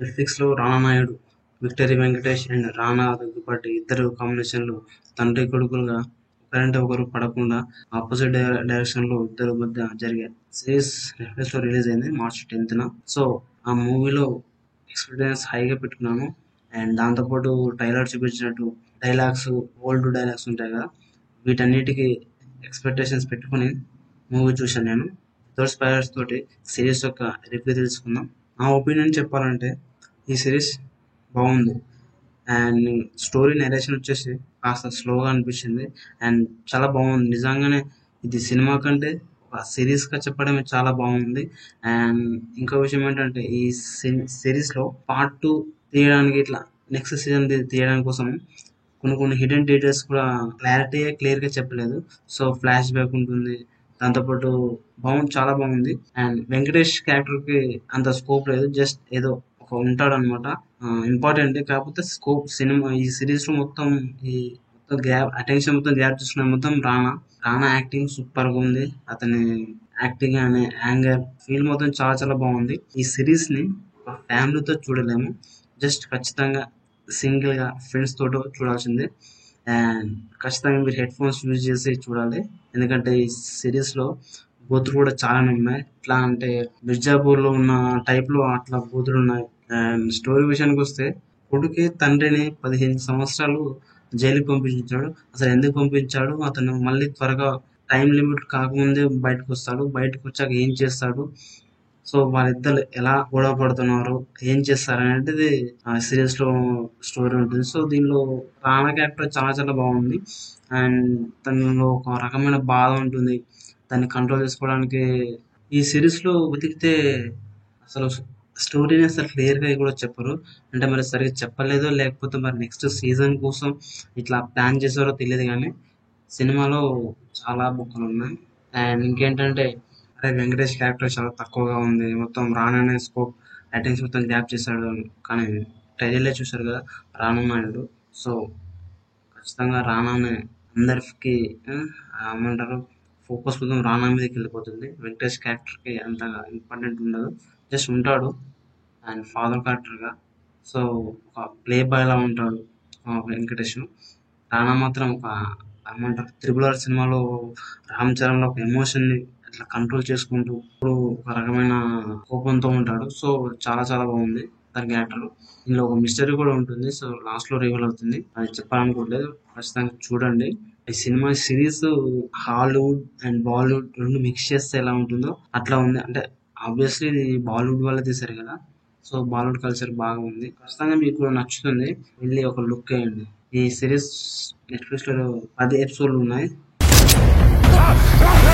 Netflix Rana Naidu Victory Venkatesh and Rana Daggubati ఇద్దరు కాంబినేషన్లో తండ్రి కొడుకులుగా ఒకరంటే ఒకరు పడకుండా ఆపోజిట్ డైరెక్షన్లో ఇద్దరు మధ్య జరిగే సిరీస్ నెట్ఫ్లిక్స్లో రిలీజ్ అయింది మార్చ్ టెన్త్న సో ఆ మూవీలో ఎక్స్పీరియన్స్ హైగా పెట్టుకున్నాను. అండ్ దాంతోపాటు టైలర్ చూపించినట్టు డైలాగ్స్ ఓల్డ్ డైలాగ్స్ ఉంటాయి కదా వీటన్నిటికీ ఎక్స్పెక్టేషన్స్ పెట్టుకుని మూవీ చూశాను నేను. థర్డ్ స్పైలర్స్ తోటి సిరీస్ యొక్క రివ్యూ తెలుసుకుందాం. నా ఒపీనియన్ చెప్పాలంటే ఈ సిరీస్ బాగుంది. అండ్ స్టోరీ నరేషన్ వచ్చేసి కాస్త స్లోగా అనిపించింది. అండ్ చాలా బాగుంది. నిజంగానే ఇది సినిమా కంటే సిరీస్గా చెప్పడమే చాలా బాగుంది. అండ్ ఇంకో విషయం ఏంటంటే ఈ సిరీస్లో పార్ట్ టూ తీయడానికి ఇట్లా నెక్స్ట్ సీజన్ తీయడానికి కోసం కొన్ని కొన్ని హిడెన్ డీటెయిల్స్ కూడా క్లారిటీ క్లియర్గా చెప్పలేదు. సో ఫ్లాష్ బ్యాక్ ఉంటుంది. దాంతోపాటు బాగుంది చాలా బాగుంది. అండ్ వెంకటేష్ క్యారెక్టర్కి అంత స్కోప్ లేదు. జస్ట్ ఏదో ఒక ఉంటాడు అనమాట ఇంపార్టెంట్ కాకపోతే స్కోప్ సినిమా ఈ సిరీస్లో మొత్తం ఈ మొత్తం గ్యాప్ అటెన్షన్ మొత్తం గ్యాప్ చూసిన మొత్తం రానా. రానా యాక్టింగ్ సూపర్గా ఉంది. అతని యాక్టింగ్ అనే యాంగర్ ఫీల్ మొత్తం చాలా చాలా బాగుంది. ఈ సిరీస్ని ఒక ఫ్యామిలీతో చూడలేము. జస్ట్ ఖచ్చితంగా సింగిల్గా ఫ్రెండ్స్ తోటో చూడాల్సిందే. అండ్ ఖచ్చితంగా మీరు హెడ్ ఫోన్స్ యూజ్ చేసి చూడాలి. ఎందుకంటే ఈ సిరీస్లో బూతులు కూడా చాలానే ఉన్నాయి. ఎట్లా అంటే మిర్జాపూర్లో ఉన్న టైప్లో అట్లా బూతులు ఉన్నాయి. అండ్ స్టోరీ విషయానికి వస్తే కొడుకే తండ్రిని పదిహేను సంవత్సరాలు జైలుకి పంపించాడు. అసలు ఎందుకు పంపించాడు? అతను మళ్ళీ త్వరగా టైం లిమిట్ కాకముందే బయటకు వస్తాడు. బయటకు వచ్చాక ఏం చేస్తాడు? సో వాళ్ళిద్దరు ఎలా గొడవ పడుతున్నారు? ఏం చేస్తారు అనేది ఆ సిరీస్లో స్టోరీ ఉంటుంది. సో దీనిలో రానా క్యారెక్టర్ చాలా చాలా బాగుంది. అండ్ తనలో ఒక రకమైన బాధ ఉంటుంది. దాన్ని కంట్రోల్ చేసుకోవడానికి ఈ సిరీస్లో వెతికితే అసలు స్టోరీని అసలు క్లియర్గా కూడా చెప్పరు. అంటే మరి సరిగ్గా చెప్పలేదో లేకపోతే మరి నెక్స్ట్ సీజన్ కోసం ఇట్లా ప్లాన్ చేసారో తెలియదు కానీ సినిమాలో చాలా బుక్కులు ఉన్నాయి. అండ్ ఇంకేంటంటే అరే వెంకటేష్ క్యారెక్టర్ చాలా తక్కువగా ఉంది. మొత్తం రాననే స్కోప్ అటెన్షన్ మొత్తం గ్యాప్ చేశాడు కానీ ట్రైలర్లే చూశారు కదా రానా సో ఖచ్చితంగా రానానే అందరికి ఏమంటారు ఫోకస్ మొత్తం రానా మీదకి వెళ్ళిపోతుంది. వెంకటేష్ క్యారెక్టర్కి అంతగా ఇంపార్టెంట్ ఉండదు. జస్ట్ ఉంటాడు. అండ్ ఫాదర్ క్యారెక్టర్గా. సో ఒక ప్లే బాయ్లా ఉంటాడు వెంకటేష్. రానా మాత్రం ఒక ఏమంటారు త్రిబుల్ ఆర్ సినిమాలో రామ్ చరణ్లో ఒక ఎమోషన్ని అట్లా కంట్రోల్ చేసుకుంటూ ఇప్పుడు ఒక రకమైన కోపంతో ఉంటాడు. సో చాలా చాలా బాగుంది దాని క్యారెక్టర్ ఇందులో ఒక మిస్టరీ కూడా ఉంటుంది. సో లాస్ట్లో రివీల్ అవుతుంది. అది చెప్పాలనుకోవట్లేదు ఖచ్చితంగా చూడండి. ఈ cinema series Hollywood and Bollywood రెండు మిక్స్ చేస్తే ఎలా ఉంటుందో అట్లా ఉంది. అంటే ఆబ్వియస్లీ ఇది బాలీవుడ్ వల్ల తీశారు కదా. సో బాలీవుడ్ కల్చర్ బాగా ఉంది. ఖచ్చితంగా మీకు నచ్చుతుంది. వెళ్ళి ఒక లుక్ వేయండి. ఈ సిరీస్ నెట్ఫ్లిక్స్లో పది ఎపిసోడ్లు ఉన్నాయి. Ah, ah,